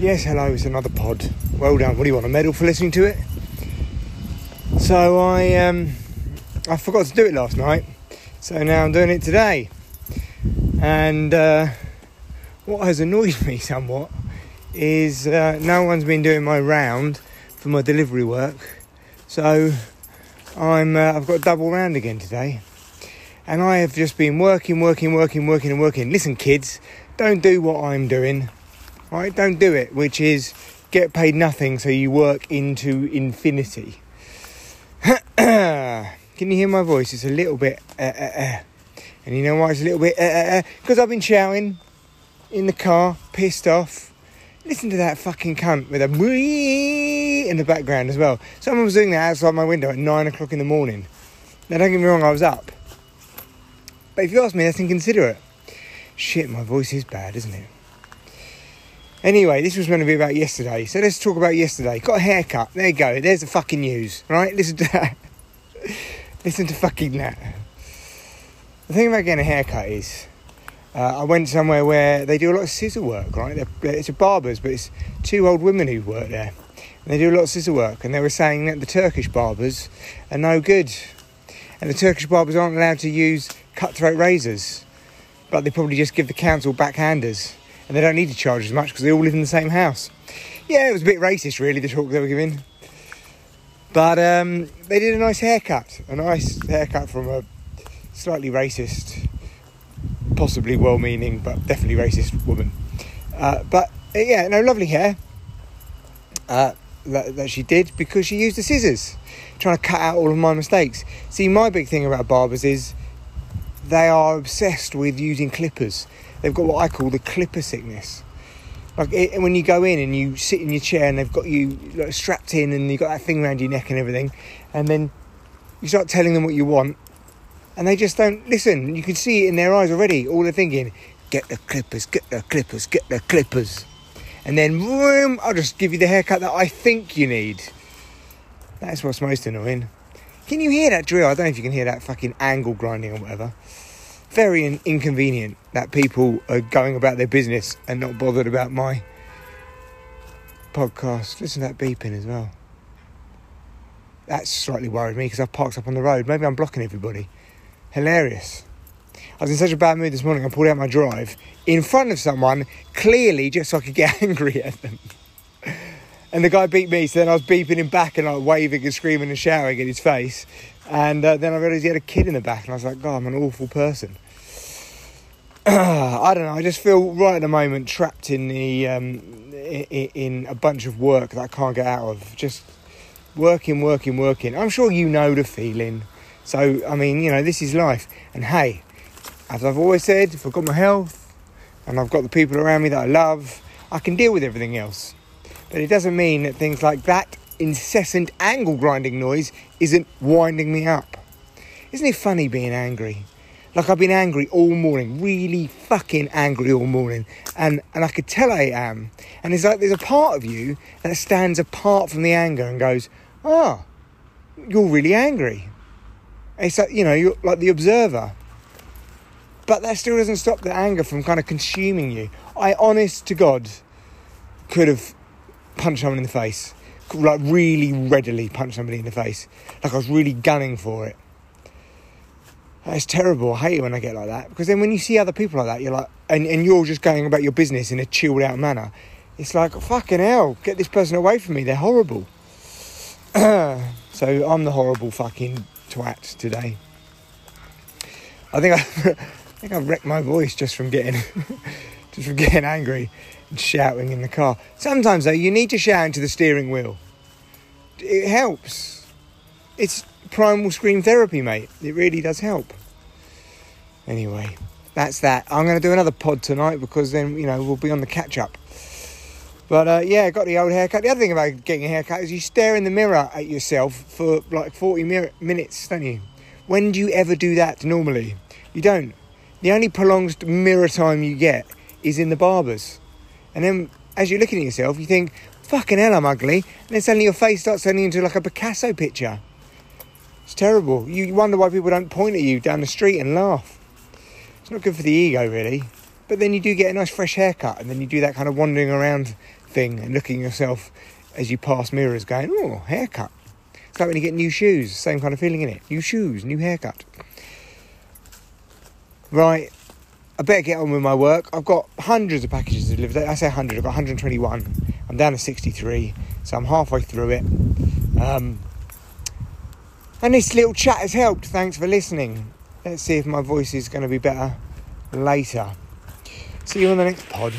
Yes, hello, it's another pod. Well done. What do you want? A medal for listening to it? So I um I forgot to do it last night. So now I'm doing it today. And uh, what has annoyed me somewhat is uh, no one's been doing my round for my delivery work. So I'm uh, I've got a double round again today. And I have just been working, working, working, working, and working. Listen, kids, don't do what I'm doing right? Don't do it, which is get paid nothing so you work into infinity. Can you hear my voice? It's a little bit, uh, uh, uh. and you know why it's a little bit, because? I've been shouting in the car, pissed off. Listen to that fucking cunt with a in the background as well. Someone was doing that outside my window at nine o'clock in the morning. Now, don't get me wrong, I was up. But if you ask me, that's inconsiderate. Shit, my voice is bad, isn't it? Anyway, this was going to be about yesterday, so let's talk about yesterday. Got a haircut. There you go. There's the fucking news, right? Listen to that. Listen to fucking that. The thing about getting a haircut is, uh, I went somewhere where they do a lot of scissor work, right? They're, it's a barber's, but it's two old women who work there. And they do a lot of scissor work, and they were saying that the Turkish barbers are no good. And the Turkish barbers aren't allowed to use cutthroat razors, but they probably just give the council backhanders and they don't need to charge as much because they all live in the same house. Yeah, it was a bit racist, really, the talk they were giving. But um, they did a nice haircut, a nice haircut from a slightly racist, possibly well meaning, but definitely racist woman. Uh, but yeah, no, lovely hair uh, that, that, she did because she used the scissors, trying to cut out all of my mistakes. See, my big thing about barbers is they are obsessed with using clippers they've got what I call the clipper sickness. Like it, when you go in and you sit in your chair and they've got you like, strapped in and you've got that thing around your neck and everything, and then you start telling them what you want, and they just don't listen. You can see it in their eyes already. All they're thinking, get the clippers, get the clippers, get the clippers. And then, boom, I'll just give you the haircut that I think you need. That's what's most annoying. Can you hear that drill? I don't know if you can hear that fucking angle grinding or whatever very inconvenient that people are going about their business and not bothered about my podcast. Listen to that beeping as well. That's slightly worried me because I've parked up on the road. Maybe I'm blocking everybody. Hilarious. I was in such a bad mood this morning, I pulled out my drive in front of someone, clearly just so I could get angry at them. And the guy beat me, so then I was beeping him back and like waving and screaming and shouting in his face. And uh, then I realised he had a kid in the back, and I was like, God, I'm an awful person. I don't know. I just feel right at the moment trapped in the um, in, in, a bunch of work that I can't get out of. Just working, working, working. I'm sure you know the feeling. So I mean, you know, this is life. And hey, as I've always said, if I've got my health and I've got the people around me that I love, I can deal with everything else. But it doesn't mean that things like that incessant angle grinding noise isn't winding me up. Isn't it funny being angry? Like I've been angry all morning, really fucking angry all morning, and and I could tell I am. And it's like there's a part of you that stands apart from the anger and goes, "Ah, oh, you're really angry." It's like you know, you're like the observer. But that still doesn't stop the anger from kind of consuming you. I, honest to God, could have punched someone in the face like really readily punch somebody in the face. Like I was really gunning for it. It's terrible. I hate it when I get like that because then when you see other people like that, you're like, and, and you're just going about your business in a chilled out manner. It's like fucking hell, get this person away from me. They're horrible. so I'm the horrible fucking twat today. I think I, I think I wrecked my voice just from getting, just from getting angry and shouting in the car. Sometimes, though, you need to shout into the steering wheel. It helps. It's primal scream therapy, mate. It really does help. Anyway, that's that. I'm going to do another pod tonight because then, you know, we'll be on the catch up. But uh, yeah, got the old haircut. The other thing about getting a haircut is you stare in the mirror at yourself for like 40 mir- minutes, don't you? When do you ever do that normally? You don't. The only prolonged mirror time you get is in the barbers. And then as you're looking at yourself, you think, fucking hell, I'm ugly. And then suddenly your face starts turning into like a Picasso picture. It's terrible. You wonder why people don't point at you down the street and laugh. It's not good for the ego, really. But then you do get a nice fresh haircut, and then you do that kind of wandering around thing and looking yourself as you pass mirrors, going, "Oh, haircut." It's like when you get new shoes, same kind of feeling in it. New shoes, new haircut. Right, I better get on with my work. I've got hundreds of packages to deliver. I say 100, I've got 121. I'm down to 63, so I'm halfway through it. Um, and this little chat has helped. Thanks for listening. Let's see if my voice is going to be better later. See you on the next pod.